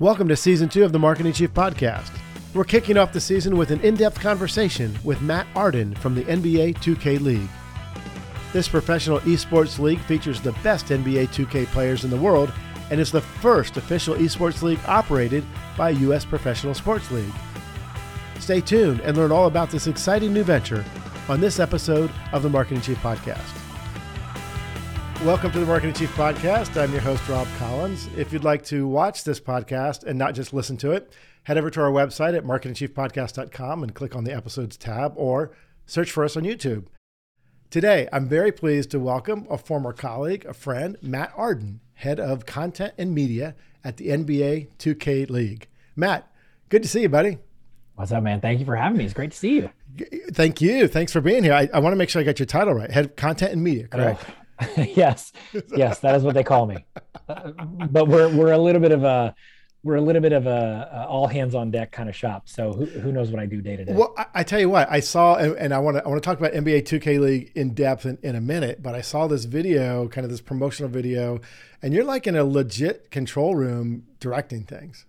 Welcome to season two of the Marketing Chief Podcast. We're kicking off the season with an in depth conversation with Matt Arden from the NBA 2K League. This professional esports league features the best NBA 2K players in the world and is the first official esports league operated by a U.S. professional sports league. Stay tuned and learn all about this exciting new venture on this episode of the Marketing Chief Podcast. Welcome to the Marketing Chief Podcast. I'm your host, Rob Collins. If you'd like to watch this podcast and not just listen to it, head over to our website at marketingchiefpodcast.com and click on the episodes tab or search for us on YouTube. Today, I'm very pleased to welcome a former colleague, a friend, Matt Arden, head of content and media at the NBA 2K League. Matt, good to see you, buddy. What's up, man? Thank you for having me. It's great to see you. Thank you. Thanks for being here. I, I want to make sure I got your title right. Head of content and media, oh, correct? Oh, yes, yes, that is what they call me. Uh, but we're we're a little bit of a we're a little bit of a, a, all hands on deck kind of shop. So who, who knows what I do day to day? Well, I, I, tell you what, I saw, and, and I want to I want to talk about NBA 2K League in depth in, in a minute. But I saw this video, kind of this promotional video, and you're like in a legit control room directing things.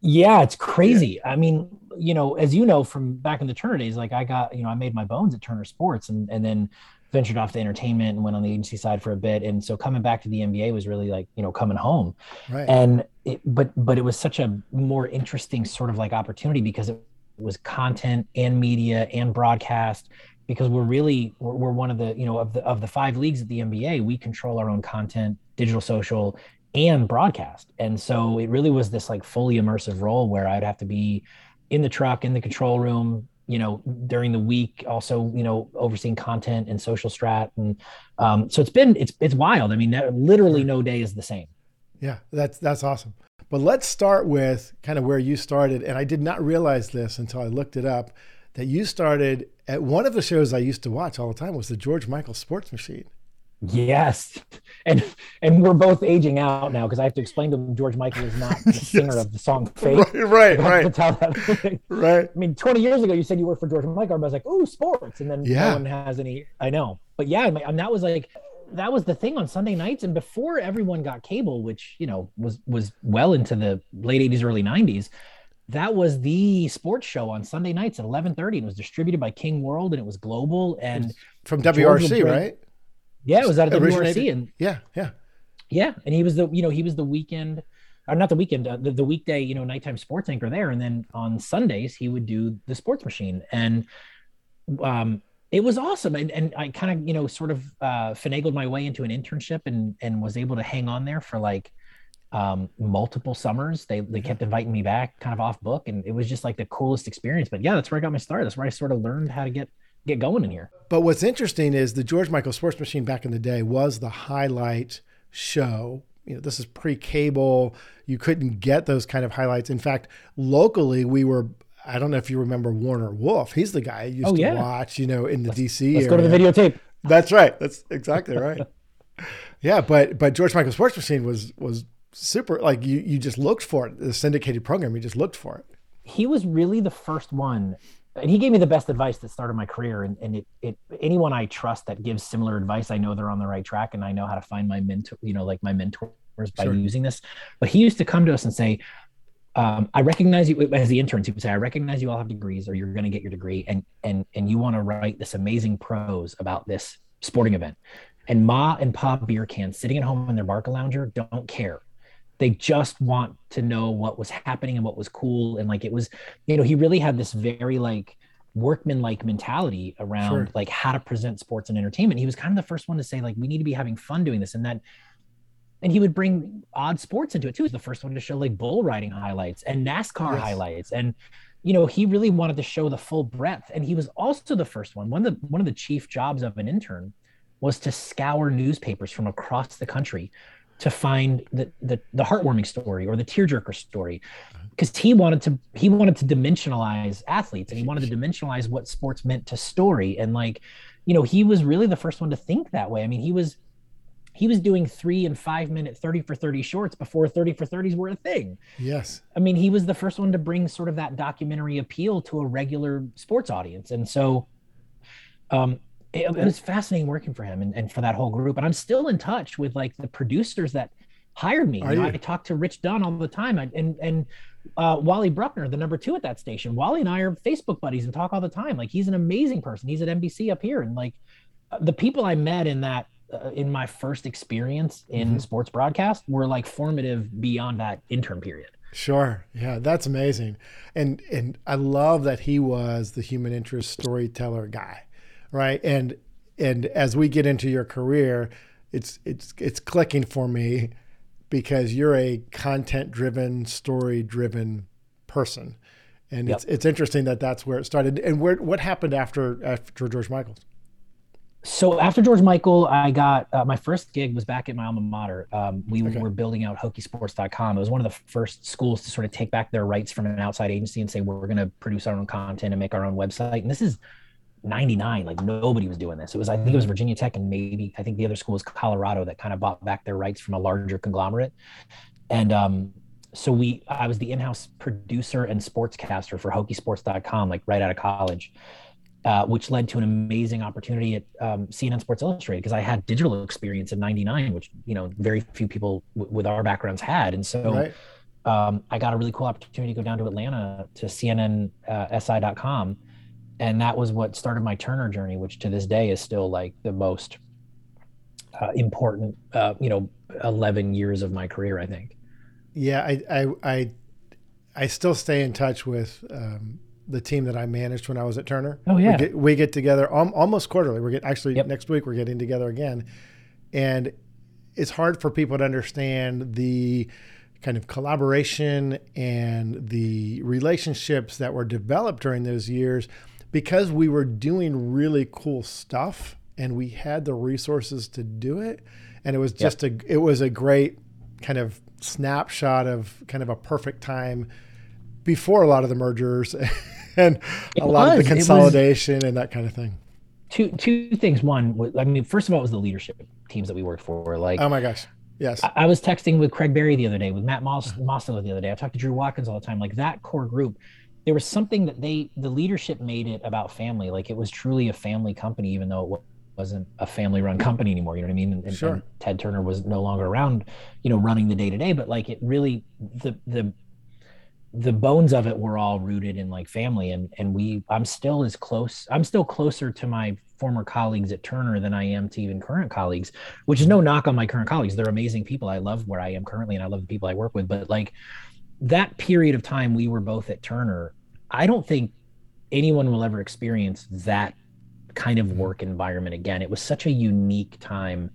Yeah, it's crazy. Yeah. I mean, you know, as you know from back in the Turner days, like I got, you know, I made my bones at Turner Sports, and and then ventured off to entertainment and went on the agency side for a bit. And so coming back to the nba was really like you know coming home. Right. and it, but but it was such a more interesting sort of like opportunity because it was content and media and broadcast because we're really we're, we're one of the you know of the of the five leagues at the nba we control our own content digital social and broadcast. And so it really was this like fully immersive role where i'd have to be in the truck in the control room you know during the week also you know overseeing content and social strat and um, so it's been it's it's wild. I mean literally no day is the same. Yeah that's that's awesome. But let's start with kind of where you started and i did not realize this until i looked it up that you started at one of the shows i used to watch all the time was the george michael sports machine Yes, and and we're both aging out now because I have to explain to them George Michael is not the singer of the song "Faith." Right, right, right. tell that. right. I mean, twenty years ago, you said you worked for George Michael. I was like, "Oh, sports," and then yeah. no one has any. I know, but yeah, and that was like that was the thing on Sunday nights, and before everyone got cable, which you know was was well into the late '80s, early '90s. That was the sports show on Sunday nights at 11:30, and it was distributed by King World, and it was global and from WRC, right? Yeah, it was at a WRC, and yeah, yeah, yeah. And he was the you know he was the weekend, or not the weekend, uh, the, the weekday you know nighttime sports anchor there, and then on Sundays he would do the sports machine, and um, it was awesome. And and I kind of you know sort of uh, finagled my way into an internship, and and was able to hang on there for like um, multiple summers. They they kept inviting me back, kind of off book, and it was just like the coolest experience. But yeah, that's where I got my start. That's where I sort of learned how to get get going in here. But what's interesting is the George Michael Sports Machine back in the day was the highlight show. You know, this is pre-cable. You couldn't get those kind of highlights. In fact, locally, we were. I don't know if you remember Warner Wolf. He's the guy I used oh, yeah. to watch. You know, in the let's, DC. Let's area. go to the videotape. That's right. That's exactly right. yeah, but but George Michael Sports Machine was was super. Like you you just looked for it. The syndicated program. You just looked for it. He was really the first one and he gave me the best advice that started my career. And, and it, it anyone i trust that gives similar advice i know they're on the right track and i know how to find my mentor you know like my mentors by sure. using this. But he used to come to us and say um, i recognize you as the interns he would say i recognize you all have degrees or you're going to get your degree and and and you want to write this amazing prose about this sporting event. And ma and pa beer cans sitting at home in their Barcalounger don't care they just want to know what was happening and what was cool and like it was you know he really had this very like workman like mentality around sure. like how to present sports and entertainment he was kind of the first one to say like we need to be having fun doing this and that and he would bring odd sports into it too. He was the first one to show like bull riding highlights and NASCAR yes. highlights. And you know, he really wanted to show the full breadth. And he was also the first one. One of the one of the chief jobs of an intern was to scour newspapers from across the country to find the, the, the heartwarming story or the tearjerker story because he wanted to he wanted to dimensionalize athletes and he wanted to dimensionalize what sports meant to story. And like you know he was really the first one to think that way. I mean he was he was doing three and five minute 30 for 30 shorts before 30 for 30s were a thing. Yes. I mean he was the first one to bring sort of that documentary appeal to a regular sports audience. And so um it, it was fascinating working for him and, and for that whole group. And I'm still in touch with like the producers that hired me. You know, I talk to Rich Dunn all the time, I, and and uh, Wally Bruckner, the number two at that station. Wally and I are Facebook buddies and talk all the time. Like he's an amazing person. He's at NBC up here, and like uh, the people I met in that uh, in my first experience in mm-hmm. sports broadcast were like formative beyond that intern period. Sure. Yeah, that's amazing. And and I love that he was the human interest storyteller guy, right? And and as we get into your career, it's it's it's clicking for me because you're a content driven, story driven person. And yep. it's it's interesting that that's where it started. And where what happened after after George Michaels? so after George Michael, I got uh, my first gig was back at my alma mater. Um, we okay. were building out HokieSports.com. It was one of the first schools to sort of take back their rights from an outside agency and say we're going to produce our own content and make our own website. And this is 99 like nobody was doing this. It was i think it was virginia tech and maybe i think the other school was colorado that kind of bought back their rights from a larger conglomerate. And um, so we i was the in-house producer and sportscaster for hokiesports.com like right out of college uh, which led to an amazing opportunity at um, CNN Sports Illustrated because I had digital experience in '99, which you know very few people w- with our backgrounds had, and so right. um, I got a really cool opportunity to go down to Atlanta to CNNSI.com, uh, and that was what started my Turner journey, which to this day is still like the most uh, important, uh, you know, 11 years of my career, I think. Yeah, I I I, I still stay in touch with. Um, the team that I managed when I was at Turner. Oh yeah, we get, we get together almost quarterly. We're get actually yep. next week we're getting together again, and it's hard for people to understand the kind of collaboration and the relationships that were developed during those years because we were doing really cool stuff and we had the resources to do it and it was just yep. a it was a great kind of snapshot of kind of a perfect time before a lot of the mergers and it a lot was. of the consolidation and that kind of thing. Two two things. One, I mean, first of all, it was the leadership teams that we worked for. Like, oh my gosh, yes. I, was texting with Craig Barry the other day, with Matt Moss, Mossler the other day. I talked to Drew Watkins all the time. Like that core group, there was something that they, the leadership made it about family. Like it was truly a family company, even though it wasn't a family run company anymore. You know what I mean? And, sure. and Ted Turner was no longer around, you know, running the day to day. But like it really, the the the bones of it were all rooted in like family and and we i'm still as close i'm still closer to my former colleagues at turner than i am to even current colleagues which is no knock on my current colleagues they're amazing people i love where i am currently and i love the people i work with but like that period of time we were both at turner i don't think anyone will ever experience that kind of work environment again. It was such a unique time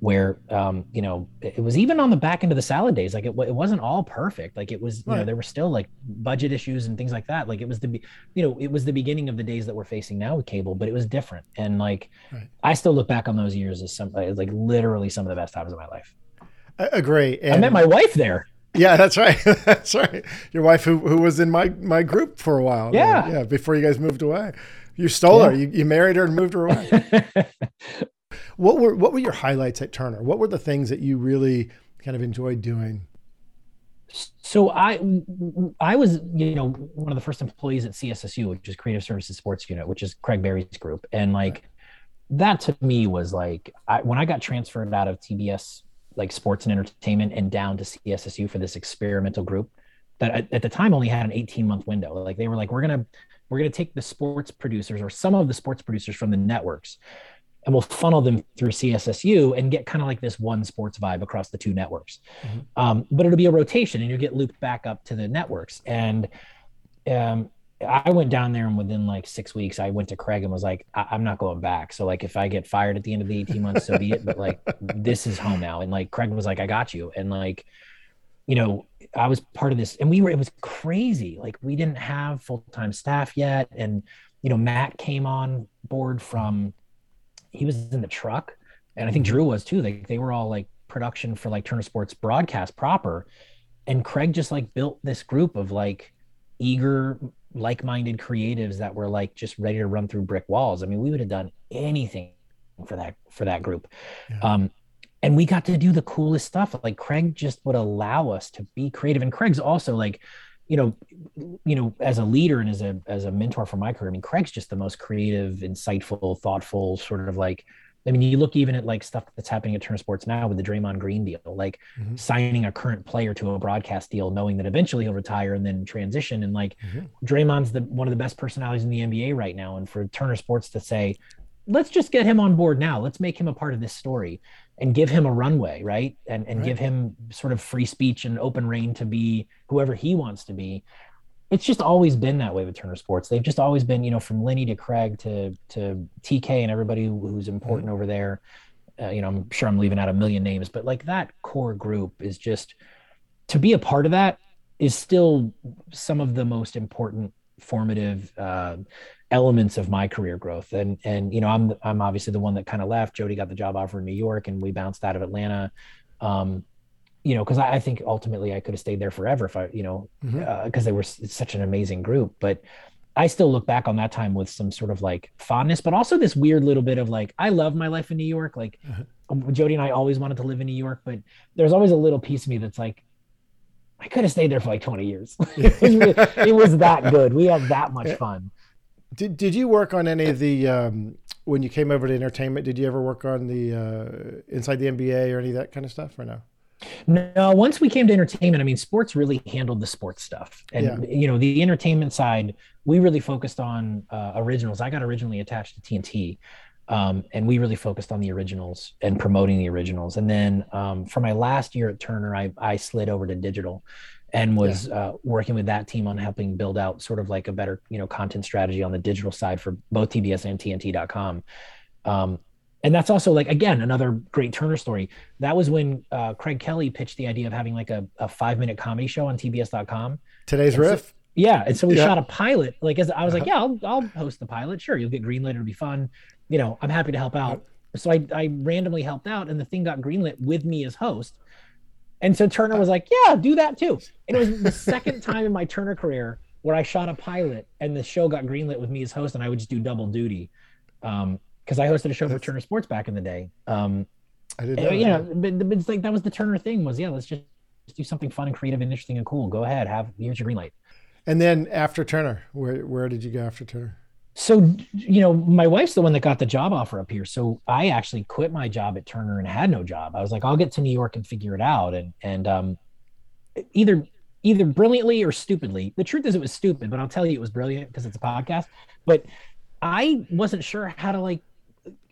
where um, you know it was even on the back end of the salad days. Like it, it wasn't all perfect. Like it was you right. know there were still like budget issues and things like that. Like it was the you know it was the beginning of the days that we're facing now with cable but it was different. And like right. i still look back on those years as some as like literally some of the best times of my life. I agree. And i met my wife there yeah that's right. That's right. Your wife who, who was in my my group for a while yeah. Yeah before you guys moved away. You stole yeah. her you, you married her and moved her away. What were what were your highlights at Turner? What were the things that you really kind of enjoyed doing? So I I was you know one of the first employees at CSSU, which is Creative Services Sports Unit, which is Craig Barry's group, and like that to me was like I, when I got transferred out of TBS like sports and entertainment and down to CSSU for this experimental group that at the time only had an 18 month window. Like they were like, we're gonna we're gonna take the sports producers or some of the sports producers from the networks and we'll funnel them through CSSU and get kind of like this one sports vibe across the two networks. Mm-hmm. Um, but it'll be a rotation and you get looped back up to the networks. And um, I went down there and within like six weeks, I went to Craig and was like, I- am not going back. So like, if I get fired at the end of the 18 months, so be it. But like, this is home now. And like, Craig was like, I got you. And like, you know, I was part of this and we were, it was crazy. Like we didn't have full-time staff yet. And, you know, Matt came on board from, he was in the truck, and I think mm-hmm. Drew was too. Like they were all like production for like Turner Sports broadcast proper, and Craig just like built this group of like eager, like-minded creatives that were like just ready to run through brick walls. I mean, we would have done anything for that for that group. Yeah. Um, and we got to do the coolest stuff. Like Craig just would allow us to be creative. And Craig's also like, you know, you know, as a leader and as a as a mentor for my career, I mean, Craig's just the most creative, insightful, thoughtful, sort of like I mean, you look even at like stuff that's happening at Turner Sports now with the Draymond Green deal, like mm-hmm. signing a current player to a broadcast deal, knowing that eventually he'll retire and then transition. And like mm-hmm. Draymond's the one of the best personalities in the NBA right now. And for Turner Sports to say, let's just get him on board now, let's make him a part of this story and give him a runway, right? And and right. give him sort of free speech and open rein to be whoever he wants to be it's just always been that way with Turner Sports. They've just always been, you know, from Lenny to Craig to to TK and everybody who's important mm-hmm. over there. Uh, you know, I'm sure I'm leaving out a million names, but like that core group is just to be a part of that is still some of the most important formative uh, elements of my career growth. And and you know, I'm I'm obviously the one that kind of left. Jody got the job offer in New York, and we bounced out of Atlanta. Um, you know, because I, I, think ultimately I could have stayed there forever if I, you know, because mm-hmm. uh, they were such an amazing group. But I still look back on that time with some sort of like fondness, but also this weird little bit of like, I love my life in New York. Like uh-huh. Jody and I always wanted to live in New York, but there's always a little piece of me that's like, I could have stayed there for like 20 years. it, was, it, was, that good. We had that much fun. Did, did you work on any of the, um, when you came over to entertainment, did you ever work on the uh, inside the NBA or any of that kind of stuff or no? No, once we came to entertainment, I mean, sports really handled the sports stuff, and yeah. you know, the entertainment side, we really focused on uh, originals. I got originally attached to TNT, um, and we really focused on the originals and promoting the originals. And then um, for my last year at Turner, I I slid over to digital, and was yeah. uh, working with that team on helping build out sort of like a better you know content strategy on the digital side for both TBS and TNT.com. Um, and that's also like again another great Turner story. That was when uh, Craig Kelly pitched the idea of having like a, a five minute comedy show on TBS.com. Today's and riff. So, yeah, and so we yeah. shot a pilot. Like as I was uh-huh. like, yeah, I'll I'll host the pilot. Sure, you'll get greenlit. It'll be fun. You know, I'm happy to help out. So I I randomly helped out, and the thing got greenlit with me as host. And so Turner was like, yeah, do that too. And it was the second time in my Turner career where I shot a pilot and the show got greenlit with me as host, and I would just do double duty. Um, because I hosted a show That's... for Turner Sports back in the day. Um, I didn't know. You know, but, but, it's like that was the Turner thing was yeah, let's just, just do something fun and creative and interesting and cool. Go ahead, have here's your green light. And then after Turner, where where did you go after Turner? So you know, my wife's the one that got the job offer up here. So I actually quit my job at Turner and had no job. I was like, I'll get to New York and figure it out. And and um, either either brilliantly or stupidly. The truth is, it was stupid, but I'll tell you, it was brilliant because it's a podcast. But I wasn't sure how to like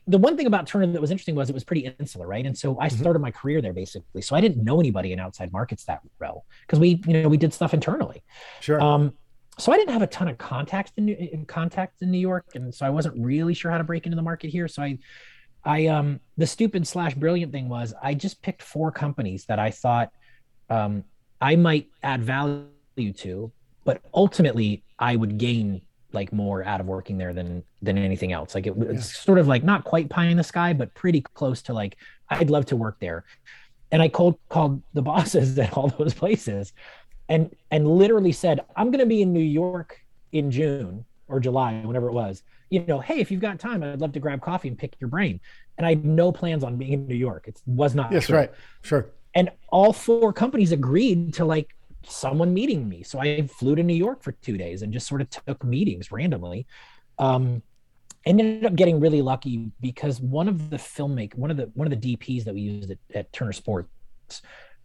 the one thing about Turner that was interesting was it was pretty insular, right? And so I mm-hmm. started my career there basically. So I didn't know anybody in outside markets that well because we, you know, we did stuff internally. Sure. Um, so I didn't have a ton of contacts in, in contacts in New York, and so I wasn't really sure how to break into the market here. So I, I um, the stupid slash brilliant thing was I just picked four companies that I thought um, I might add value to, but ultimately I would gain like more out of working there than than anything else. Like it, yeah. it's sort of like not quite pie in the sky, but pretty close to like I'd love to work there. And I cold called the bosses at all those places, and and literally said, I'm going to be in New York in June or July, whenever it was. You know, hey, if you've got time, I'd love to grab coffee and pick your brain. And I had no plans on being in New York. It was not. Yes, true. right, sure. And all four companies agreed to like someone meeting me. So I flew to New York for two days and just sort of took meetings randomly. Um, ended up getting really lucky because one of the filmmaker, one of the one of the DPs that we used at, at Turner Sports,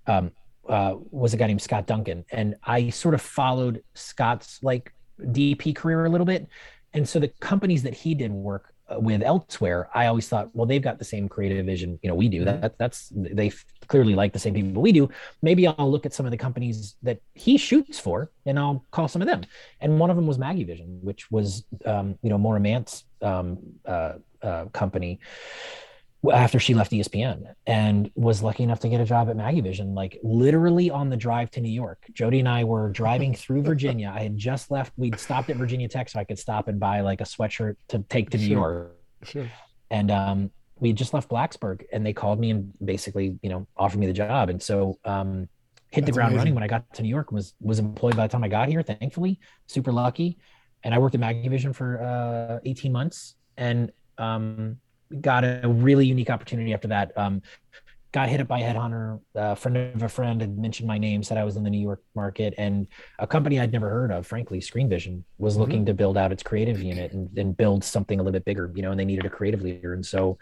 um, uh, was a guy named Scott Duncan, and I sort of followed Scott's like DP career a little bit, and so the companies that he did work with elsewhere, I always thought, well, they've got the same creative vision, you know, we do. Mm-hmm. That that's they clearly like the same people we do. Maybe I'll look at some of the companies that he shoots for, and I'll call some of them. And one of them was Maggie Vision, which was, um, you know, Maura Mandt's um, uh, uh, company after she left ESPN and was lucky enough to get a job at Maggie Vision, like literally on the drive to New York. Jody and I were driving through Virginia. I had just left. We'd stopped at Virginia Tech so I could stop and buy like a sweatshirt to take to New sure. York. Sure. And um, we just left Blacksburg and they called me and basically, you know, offered me the job. And so um, hit That's the ground amazing. running when I got to New York, was was employed by the time I got here, thankfully, super lucky. And I worked at Maggie Vision for uh, 18 months. And um, got a really unique opportunity after that. Um, got hit up by a headhunter. A friend of a friend had mentioned my name, said I was in the New York market, and a company I'd never heard of, frankly, Screenvision, was mm-hmm. looking to build out its creative unit and, and, build something a little bit bigger, you know, and they needed a creative leader. And so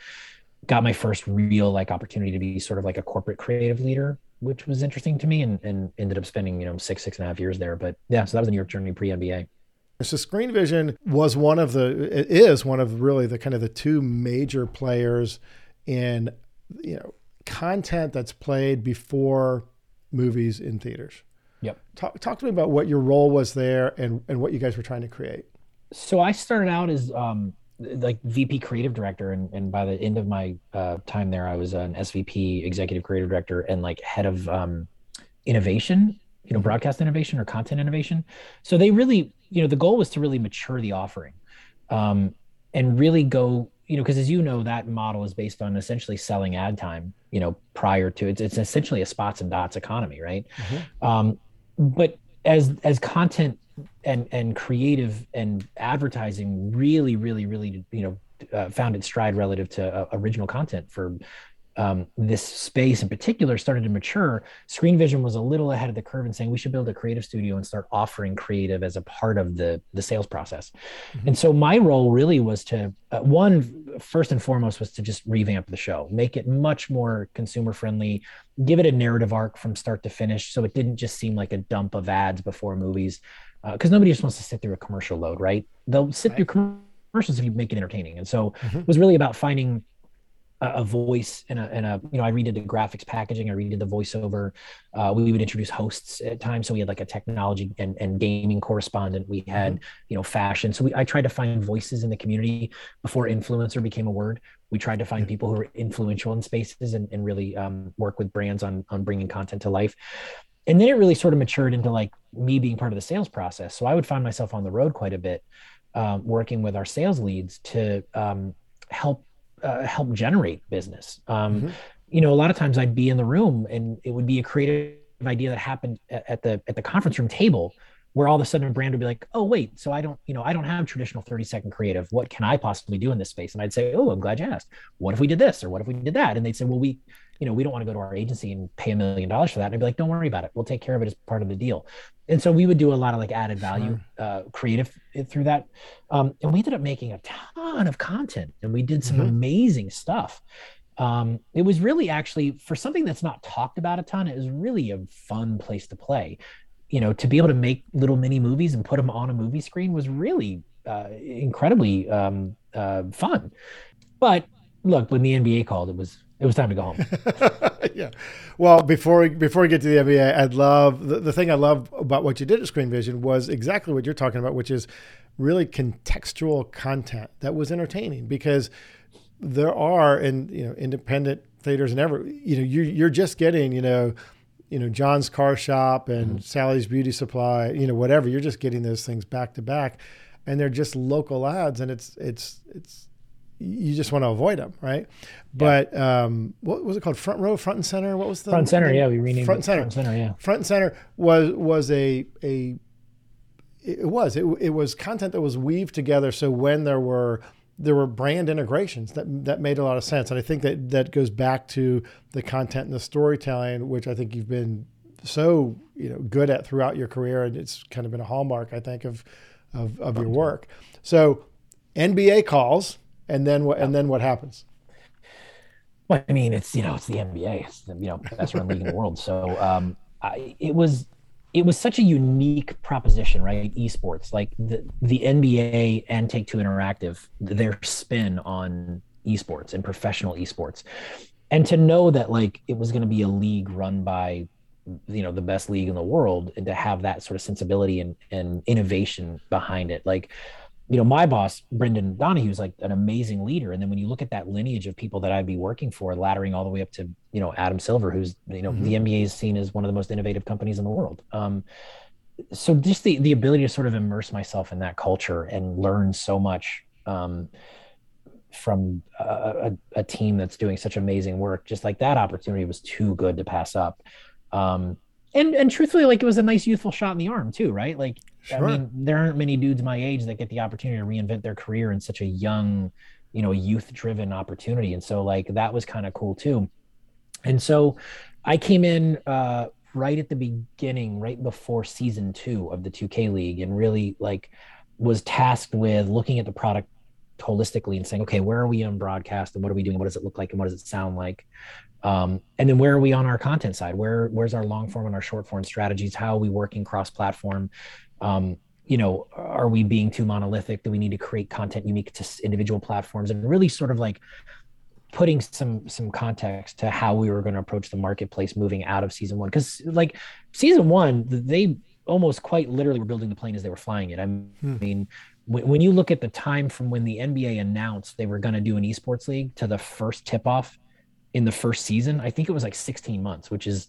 got my first real like opportunity to be sort of like a corporate creative leader, which was interesting to me, and and ended up spending you know six six and a half years there. But yeah, so that was the New York journey pre NBA. So Screenvision was one of the it is one of really the kind of the two major players in you know content that's played before movies in theaters. Yep. Talk talk to me about what your role was there and and what you guys were trying to create. So I started out as um like VP creative director and, and by the end of my uh, time there I was an SVP executive creative director and like head of um, innovation you know broadcast innovation or content innovation so they really you know the goal was to really mature the offering um, and really go you know because as you know that model is based on essentially selling ad time you know prior to it's, it's essentially a spots and dots economy right mm-hmm. um, but as as content and and creative and advertising really really really you know uh, found its stride relative to uh, original content for um, this space in particular started to mature, Screenvision was a little ahead of the curve in saying we should build a creative studio and start offering creative as a part of the the sales process. Mm-hmm. And so my role really was to uh, one first and foremost was to just revamp the show, make it much more consumer friendly, give it a narrative arc from start to finish, so it didn't just seem like a dump of ads before movies, because uh, nobody just wants to sit through a commercial load, right? They'll sit right. through commercials if you make it entertaining, and so mm-hmm. it was really about finding a, voice and a, and a, you know, I redid the graphics packaging, I redid the voiceover. Uh, we would introduce hosts at times. So we had like a technology and, and gaming correspondent. We had, mm-hmm. you know, fashion. So we, I tried to find voices in the community before influencer became a word. We tried to find people who were influential in spaces and, and really um, work with brands on, on bringing content to life. And then it really sort of matured into like me being part of the sales process. So I would find myself on the road quite a bit, um, working with our sales leads to um, help uh, help generate business. Um, mm-hmm. You know, a lot of times I'd be in the room and it would be a creative idea that happened at, at the at the conference room table where all of a sudden a brand would be like, oh wait, so I don't, you know, I don't have traditional 30 second creative. What can I possibly do in this space? And I'd say, oh, I'm glad you asked. What if we did this or what if we did that? And they'd say, well, we, you know, we don't want to go to our agency and pay a million dollars for that. And I'd be like, don't worry about it. We'll take care of it as part of the deal. And so we would do a lot of like added value, uh, creative through that. Um, and we ended up making a ton of content and we did some mm-hmm. amazing stuff. Um, it was really actually for something that's not talked about a ton. It was really a fun place to play you know to be able to make little mini movies and put them on a movie screen was really uh, incredibly um, uh, fun but look when the nba called it was it was time to go home yeah well before we, before we get to the nba i'd love the, the thing i love about what you did at screenvision was exactly what you're talking about which is really contextual content that was entertaining because there are in you know independent theaters and ever you know you you're just getting you know you know John's car shop and mm-hmm. Sally's beauty supply, you know whatever. You're just getting those things back to back, and they're just local ads, and it's it's it's you just want to avoid them, right? Yeah. But um, what was it called? Front row, front and center. What was the front center? Yeah, we renamed it. front center. Front center, yeah. Front and center was was a a it was it, it was content that was weaved together. So when there were there were brand integrations that that made a lot of sense, and I think that that goes back to the content and the storytelling, which I think you've been so you know good at throughout your career, and it's kind of been a hallmark, I think, of of, of your work. So NBA calls, and then what? And then what happens? Well, I mean, it's you know, it's the NBA, it's the, you know, best run league in the world. So um, I, it was it was such a unique proposition, right? Esports, like the the NBA and Take Two Interactive, their spin on esports and professional esports, and to know that like it was going to be a league run by, you know, the best league in the world, and to have that sort of sensibility and and innovation behind it, like you know, my boss, Brendan Donohue, is like an amazing leader. And then when you look at that lineage of people that I'd be working for, laddering all the way up to, you know, Adam Silver, who's, you know, mm-hmm. the NBA is seen as one of the most innovative companies in the world. Um, so just the, the ability to sort of immerse myself in that culture and learn so much um, from a, a, a, team that's doing such amazing work, just like that opportunity was too good to pass up. Um, and and truthfully, like it was a nice youthful shot in the arm too, right? Like sure. I mean, there aren't many dudes my age that get the opportunity to reinvent their career in such a young, you know, youth driven opportunity. And so like that was kind of cool too. And so I came in uh right at the beginning, right before season two of the 2K League, and really like was tasked with looking at the product holistically and saying, okay, where are we on broadcast and what are we doing? What does it look like and what does it sound like? Um, and then where are we on our content side? Where where's our long form and our short form strategies? How are we working cross platform? Um, you know, are we being too monolithic? Do we need to create content unique to individual platforms and really sort of like putting some some context to how we were going to approach the marketplace moving out of season one because like season one they almost quite literally were building the plane as they were flying it i hmm. mean when, when you look at the time from when the nba announced they were going to do an esports league to the first tip off in the first season. I think it was like 16 months, which is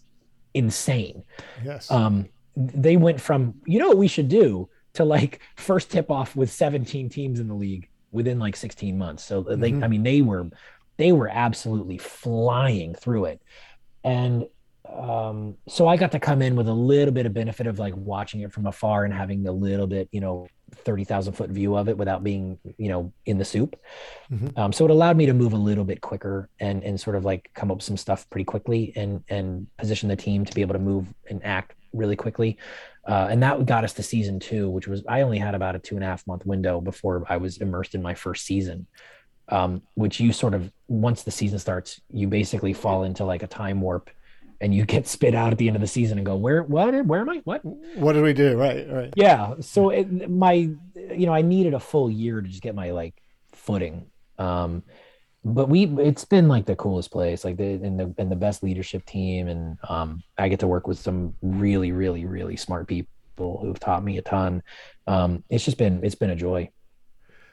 insane. Yes. Um, they went from, you know what we should do to like first tip off with 17 teams in the league within like 16 months. So mm-hmm. they, I mean, they were, they were absolutely flying through it. And um, so I got to come in with a little bit of benefit of like watching it from afar and having a little bit, you know, 30,000 foot view of it without being, you know, in the soup. Mm-hmm. Um, so it allowed me to move a little bit quicker and, and sort of like come up with some stuff pretty quickly and, and position the team to be able to move and act really quickly. Uh, and that got us to season two, which was, I only had about a two and a half month window before I was immersed in my first season. Um, which you sort of once the season starts, you basically fall into like a time warp and you get spit out at the end of the season and go where what where am i? What? What did we do? Right right. Yeah so it, my you know i needed a full year to just get my like footing. Um but we it's been like the coolest place like the and the and the best leadership team and um i get to work with some really really really smart people who've taught me a ton um it's just been it's been a joy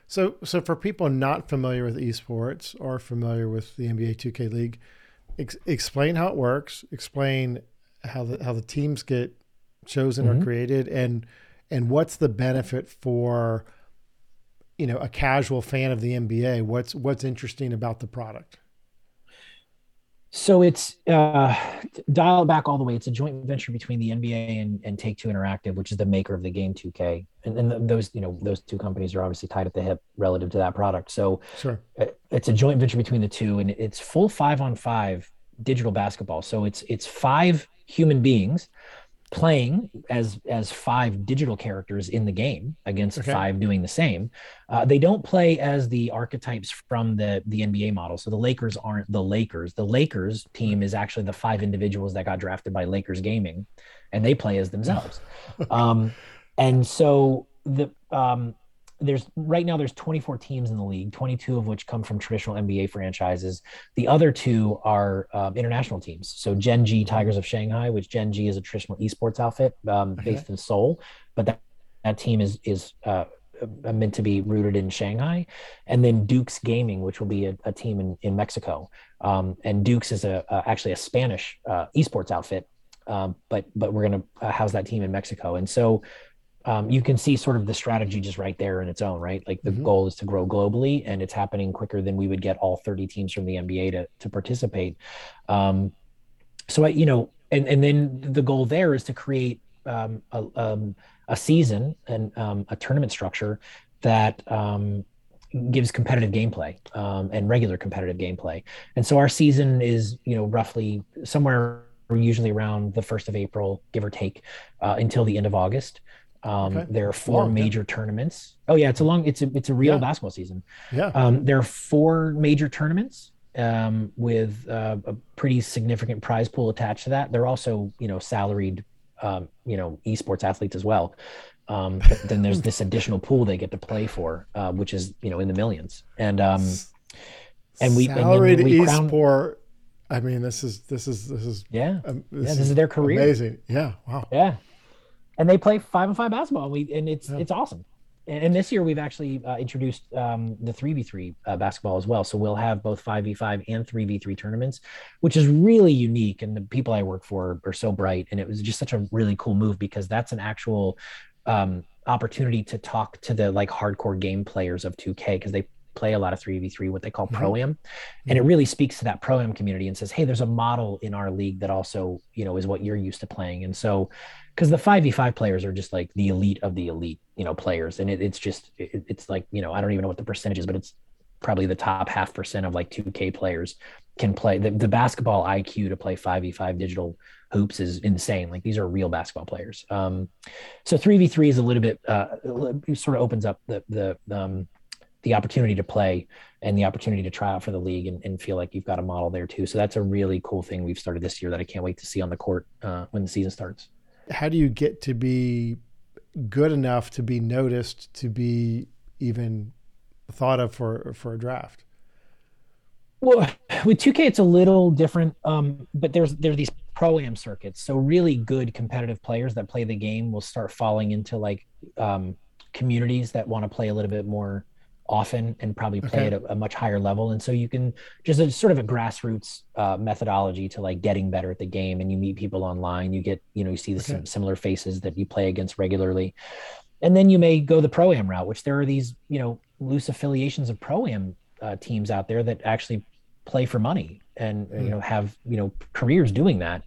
so so for people not familiar with esports or familiar with the nba 2k league ex- explain how it works. Explain how the how the teams get chosen mm-hmm. or created, and and what's the benefit for you know a casual fan of the NBA. What's what's interesting about the product? So it's uh, dial it back all the way. It's a joint venture between the NBA and, and Take Two Interactive, which is the maker of the game 2K, and, and those you know those two companies are obviously tied at the hip relative to that product. So sure. it's a joint venture between the two, and it's full five on five digital basketball. So it's it's five human beings playing as as five digital characters in the game against okay. five doing the same. Uh, they don't play as the archetypes from the the NBA model. So the Lakers aren't the Lakers. The Lakers team is actually the five individuals that got drafted by Lakers Gaming, and they play as themselves. um, and so the um, there's right now there's 24 teams in the league 22 of which come from traditional nba franchises the other two are um, international teams so gen g tigers of shanghai which gen g is a traditional esports outfit um, based in seoul but that, that team is is uh, uh, meant to be rooted in Shanghai, and then DUX Gaming, which will be a, a team in, in Mexico. Um, and DUX is a, a, actually a Spanish uh, esports outfit, um, but but we're going to uh, house that team in Mexico. And so um, you can see sort of the strategy just right there in its own right like the mm-hmm. goal is to grow globally and it's happening quicker than we would get all 30 teams from the nba to, to participate um, so i you know and, and then the goal there is to create um, a, um, a season and um, a tournament structure that um, gives competitive gameplay um, and regular competitive gameplay. And so our season is, you know, roughly somewhere usually around the first of April, give or take, uh, until the end of August. Um, okay. There are four long, major yeah. tournaments. Oh yeah, it's a long. It's a it's a real yeah. basketball season. Yeah. Um, there are four major tournaments um, with uh, a pretty significant prize pool attached to that. They're also you know salaried um, you know esports athletes as well. Um, but then there's this additional pool they get to play for, uh, which is you know in the millions. And um, and we salaried and we esport. Crown... I mean, this is this is this is yeah um, this yeah. This is, is their career. Amazing. Yeah. Wow. Yeah and they play five and five basketball. And we and it's yeah. it's awesome. And, and, this year we've actually uh, introduced um, the three v three uh, basketball as well. So we'll have both five v five and three v three tournaments, which is really unique. And the people I work for are so bright, and it was just such a really cool move because that's an actual um, opportunity to talk to the like hardcore game players of 2K because they play a lot of 3v3 what they call mm-hmm. pro am mm-hmm. and it really speaks to that pro am community and says hey there's a model in our league that also you know is what you're used to playing and so because the 5v5 players are just like the elite of the elite you know players and it, it's just it, it's like you know i don't even know what the percentage is but it's probably the top half percent of like 2k players can play the, the basketball iq to play 5v5 digital hoops is insane like these are real basketball players um so 3v3 is a little bit uh sort of opens up the the um the opportunity to play and the opportunity to try out for the league and, and, feel like you've got a model there too. So that's a really cool thing we've started this year that I can't wait to see on the court uh, when the season starts. How do you get to be good enough to be noticed, to be even thought of for for a draft? Well, with 2K, it's a little different, um, but there's there's these pro am circuits. So really good competitive players that play the game will start falling into like um, communities that want to play a little bit more often and probably play okay. at a, a, much higher level. And so you can just a sort of a grassroots uh, methodology to like getting better at the game. And you meet people online. You get you know you see the okay. similar faces that you play against regularly. And then you may go the pro am route, which there are these you know loose affiliations of pro am uh, teams out there that actually play for money and mm. you know have you know careers doing that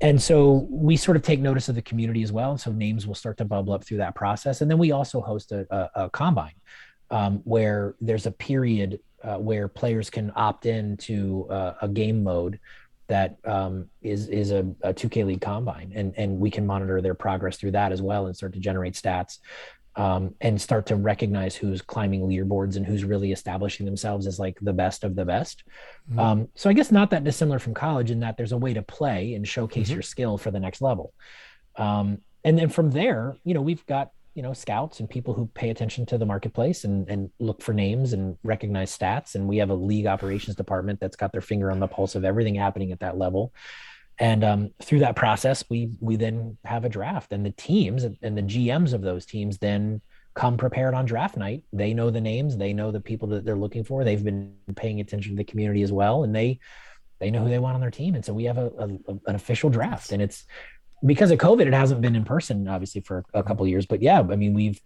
and so we sort of take notice of the community as well so names will start to bubble up through that process and then we also host a, a, a combine um, where there's a period uh, where players can opt in to uh, a game mode that um, is is a, a 2K League combine, and and we can monitor their progress through that as well, and start to generate stats um, and start to recognize who's climbing leaderboards and who's really establishing themselves as like the best of the best. Mm-hmm. Um, so I guess not that dissimilar from college in that there's a way to play and showcase mm-hmm. your skill for the next level. Um, and then from there, you know, we've got you know scouts and people who pay attention to the marketplace and and look for names and recognize stats. And we have a league operations department that's got their finger on the pulse of everything happening at that level. And um, through that process we we then have a draft and the teams and the gms of those teams then come prepared on draft night. They know the names. They know the people that they're looking for. They've been paying attention to the community as well. And they they know who they want on their team. And so we have a, a an official draft. And it's because of covid it hasn't been in person obviously for a couple years but yeah i mean we've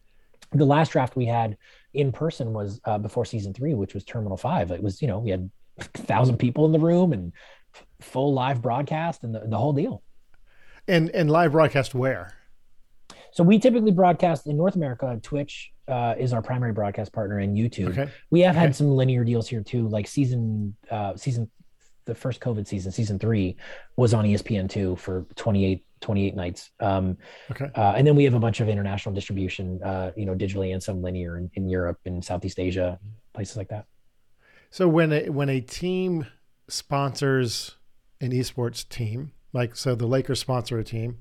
the last draft we had in person was uh, before season three which was terminal five it was you know we had a thousand people in the room and full live broadcast and the, the whole deal. And and live broadcast where? So we typically broadcast in North America. Twitch uh, is our primary broadcast partner, and YouTube. Okay. We have okay. had some linear deals here too, like season uh, season the first COVID season, season three, was on ESPN two for 28, 28 nights. Um, okay. Uh, and then we have a bunch of international distribution, uh, you know, digitally and some linear in, in Europe and Southeast Asia, places like that. So when a when a team sponsors an esports team, like so the Lakers sponsor a team.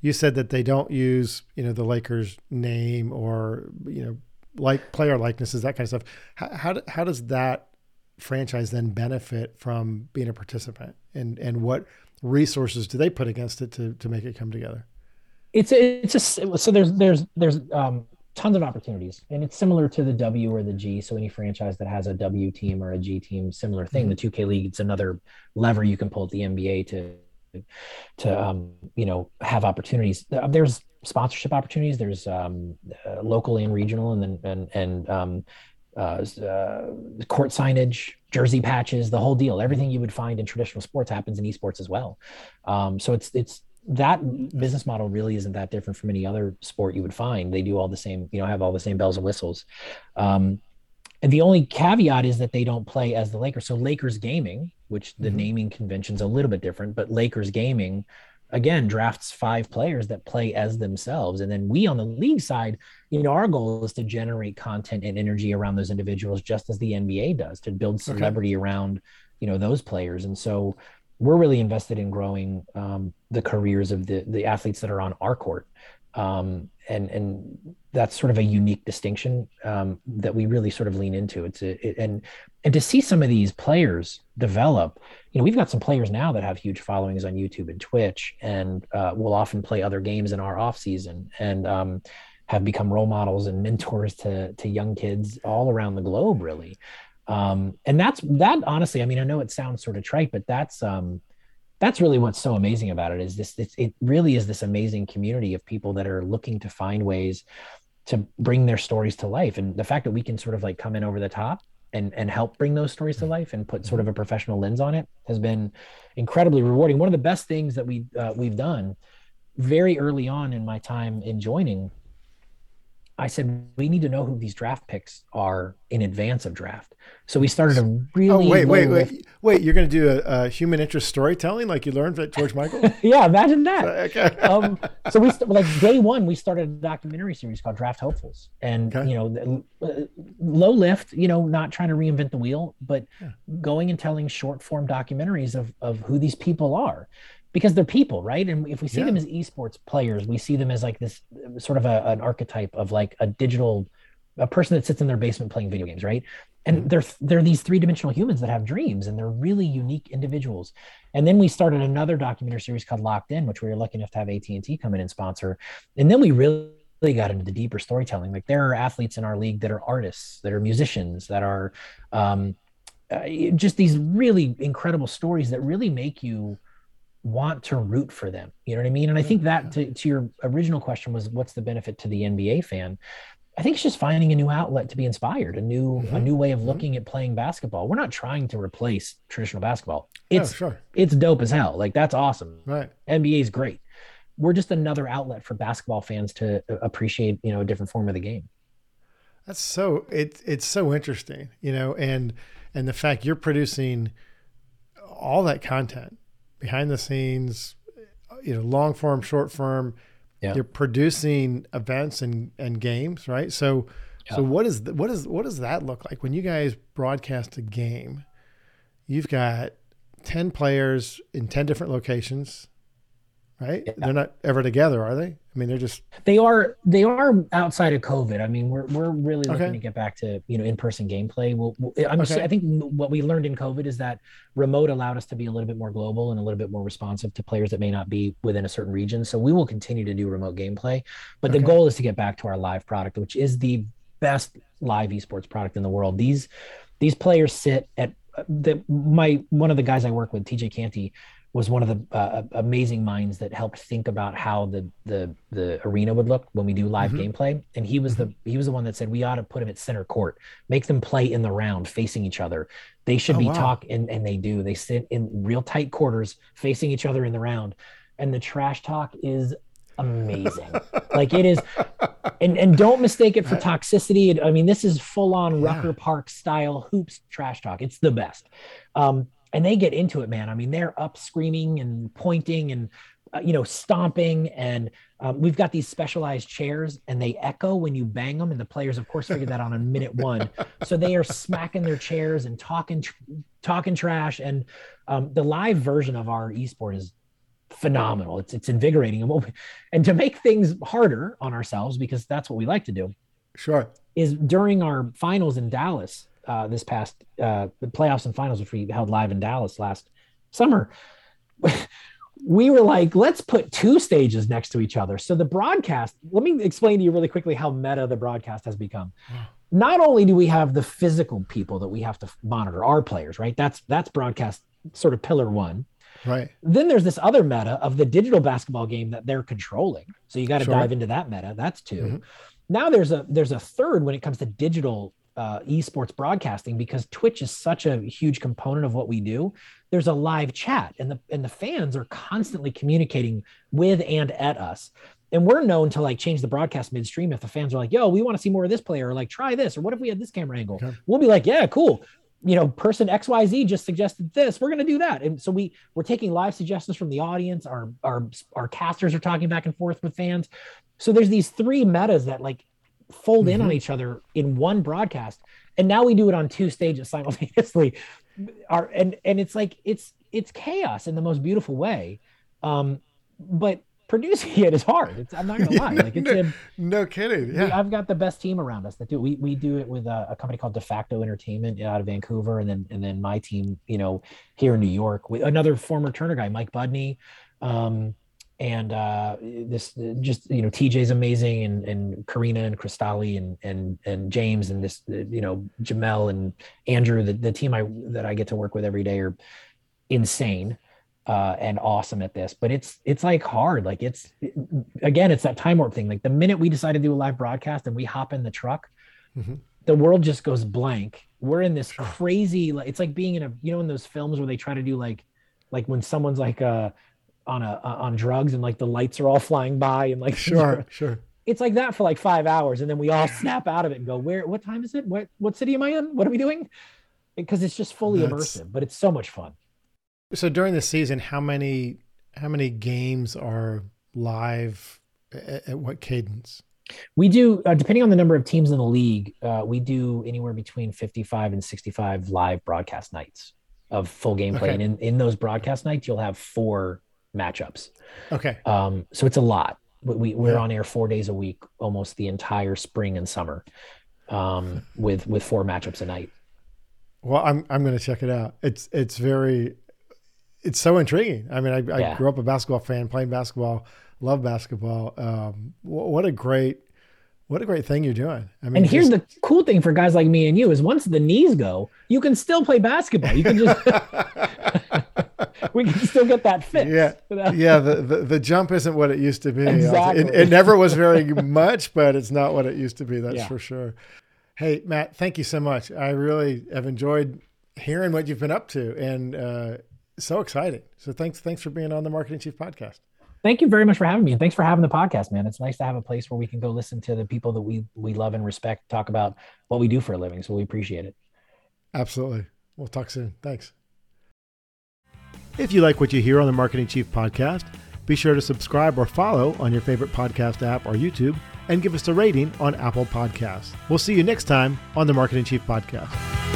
You said that they don't use, you know, the Lakers name or, you know, like player likenesses, that kind of stuff. How, how, how does that franchise then benefit from being a participant? And, and what resources do they put against it to, to make it come together? It's a, it's a, so there's, there's, there's, um, tons of opportunities and it's similar to the w or the g. So any franchise that has a w team or a g team similar thing. Mm-hmm. the 2k league it's another lever you can pull at the nba to to um, you know have opportunities. There's sponsorship opportunities. There's um, uh, local and regional and then and and um, uh, uh, court signage jersey patches the whole deal everything you would find in traditional sports happens in esports as well um, so it's it's that business model really isn't that different from any other sport you would find. They do all the same, you know, have all the same bells and whistles. Um, and the only caveat is that they don't play as the Lakers. So Lakers Gaming, which the mm-hmm. naming convention's a little bit different, but Lakers Gaming again drafts five players that play as themselves. And then we on the league side, you know, our goal is to generate content and energy around those individuals just as the NBA does to build celebrity okay. around, you know, those players. And so we're really invested in growing um, the careers of the the athletes that are on our court, um, and and that's sort of a unique distinction um, that we really sort of lean into. It's a, it, and and to see some of these players develop, you know, we've got some players now that have huge followings on YouTube and Twitch, and uh, will often play other games in our off season, and um, have become role models and mentors to to young kids all around the globe, really um, and that's that honestly i mean i know it sounds sort of trite but that's um, that's really what's so amazing about it is this it really is this amazing community of people that are looking to find ways to bring their stories to life. And the fact that we can sort of like come in over the top and and help bring those stories to life and put sort of a professional lens on it has been incredibly rewarding. One of the best things that we uh, we've done very early on in my time in joining I said we need to know who these draft picks are in advance of draft. So we started a really oh wait wait wait wait you're going to do a, a, human interest storytelling like you learned at George Michael. yeah, imagine that. okay. um, so we st- like day one we started a documentary series called Draft Hopefuls, and okay. you know uh, low lift, you know, not trying to reinvent the wheel, but yeah. going and telling short form documentaries of of who these people are because they're people, right? And if we see yeah. them as esports players, we see them as like this sort of a, an archetype of like a digital a person that sits in their basement playing video games, right? And mm-hmm. they're they're these three dimensional humans that have dreams, and they're really unique individuals. And then we started another documentary series called Locked In, which we were lucky enough to have AT and T come in and sponsor. And then we really got into the deeper storytelling. Like there are athletes in our league that are artists, that are musicians, that are um, uh, just these really incredible stories that really make you want to root for them. You know what I mean? And I think that to, to your original question was what's the benefit to the NBA fan? I think it's just finding a new outlet to be inspired, a new mm-hmm. a new way of looking mm-hmm. at playing basketball. We're not trying to replace traditional basketball. It's sure. it's dope as hell. Like that's awesome. Right. NBA is great. We're just another outlet for basketball fans to uh, appreciate, you know, a different form of the game. That's so it it's so interesting, you know, and and the fact you're producing all that content behind the scenes, you know, long form, short form. Yeah. You're producing events and, and games, right? So, yeah. so what is the, what is what does that look like when you guys broadcast a game? You've got ten players in ten different locations right? Yeah. They're not ever together, are they? I mean, they're just they are they are outside of COVID. I mean, we're we're really looking okay. to get back to you know in person gameplay. We'll, we'll I'm okay. I think what we learned in COVID is that remote allowed us to be a little bit more global and a little bit more responsive to players that may not be within a certain region. So we will continue to do remote gameplay, but okay. the goal is to get back to our live product, which is the best live esports product in the world. These these players sit at uh, the my one of the guys I work with, TJ Canty, was one of the uh, amazing minds that helped think about how the the the arena would look when we do live mm-hmm. gameplay. And he was the mm-hmm. he was the one that said we ought to put him at center court. Make them play in the round facing each other. They should oh, be wow. talk and and they do. They sit in real tight quarters facing each other in the round. And the trash talk is amazing. Like it is and and don't mistake it for toxicity. I mean this is full on yeah. rucker park style hoops trash talk. It's the best. Um and they get into it, man. I mean, they're up screaming and pointing and uh, you know stomping, and um, we've got these specialized chairs, and they echo when you bang them. And the players, of course, figured that on a minute one, so they are smacking their chairs and talking talking trash. And um, the live version of our esport is phenomenal. It's it's invigorating, and we, and to make things harder on ourselves because that's what we like to do. Sure. Is during our finals in Dallas uh, this past uh, the playoffs and finals, which we held live in Dallas last summer, we were like, let's put two stages next to each other. So the broadcast, let me explain to you really quickly how meta the broadcast has become. Not only do we have the physical people that we have to monitor, our players, right? That's that's broadcast sort of pillar one. Right. Then there's this other meta of the digital basketball game that they're controlling. So you got to sure. dive into that meta. That's 2 mm-hmm. Now there's a there's a third when it comes to digital uh, esports broadcasting because Twitch is such a huge component of what we do. There's a live chat, and the and the fans are constantly communicating with and at us. And we're known to like change the broadcast midstream if the fans are like, "Yo, we want to see more of this player," or like, "Try this," or "What if we had this camera angle?" Okay. We'll be like, "Yeah, cool." You know, person X Y Z just suggested this. We're going to do that, and so we we're taking live suggestions from the audience. Our our our casters are talking back and forth with fans. So there's these three metas that like fold mm-hmm. in on mm-hmm. each other in one broadcast. And now we do it on two stages simultaneously. Our, and and it's like it's it's chaos in the most beautiful way. Um but producing it is hard. It's, i'm not gonna lie. Like it's no, a, no kidding. yeah. I've got the best team around us that do we we do it with a, a, company called de facto entertainment out of vancouver. And then and then my team you know here in new york with another former turner guy mike budney um and uh, this just you know TJ's amazing and and Karina and Cristali and and and James and this you know Jamel and Andrew the, the team I that I get to work with every day are insane uh, and awesome at this. But it's it's like hard. Like it's again it's that time warp thing. Like the minute we decide to do a live broadcast and we hop in the truck mm-hmm. the world just goes blank. We're in this crazy like it's like being in a you know in those films where they try to do like like when someone's like uh on a on drugs and like the lights are all flying by and like sure sure it's like that for like five hours, and then we all snap out of it and go, "Where? What time is it? What what city am I in? What are we doing?" Because it's just fully That's- immersive, but it's so much fun. So during the season, how many how many games are live at, at what cadence? We do, uh, depending on the number of teams in the league, uh, we do anywhere between 55 and 65 live broadcast nights of full gameplay. Okay. And in, in those broadcast nights, you'll have four matchups. Okay. Um, so it's a lot. We, we, we're Yeah. on air four days a week, almost the entire spring and summer, um, with with four matchups a night. Well, I'm I'm going to check it out. It's it's very it's so intriguing. I mean, I, I Yeah. grew up a basketball fan, playing basketball, love basketball. Um, wh- what a great what a great thing you're doing. I mean, And here's just- the cool thing for guys like me and you is once the knees go, you can still play basketball. You can just we can still get that fit. yeah, yeah. The, the the jump isn't what it used to be. Exactly. It, it never was very much, but it's not what it used to be. That's Yeah. for sure. Hey, Matt, thank you so much. I really have enjoyed hearing what you've been up to, and uh, so exciting. So thanks, thanks for being on the Marketing Chief podcast. Thank you very much for having me, and thanks for having the podcast, man. It's nice to have a place where we can go listen to the people that we we love and respect talk about what we do for a living. So we appreciate it. Absolutely. We'll talk soon. Thanks. If you like what you hear on the Marketing Chief podcast, be sure to subscribe or follow on your favorite podcast app or YouTube and give us a rating on Apple Podcasts. We'll see you next time on the Marketing Chief podcast.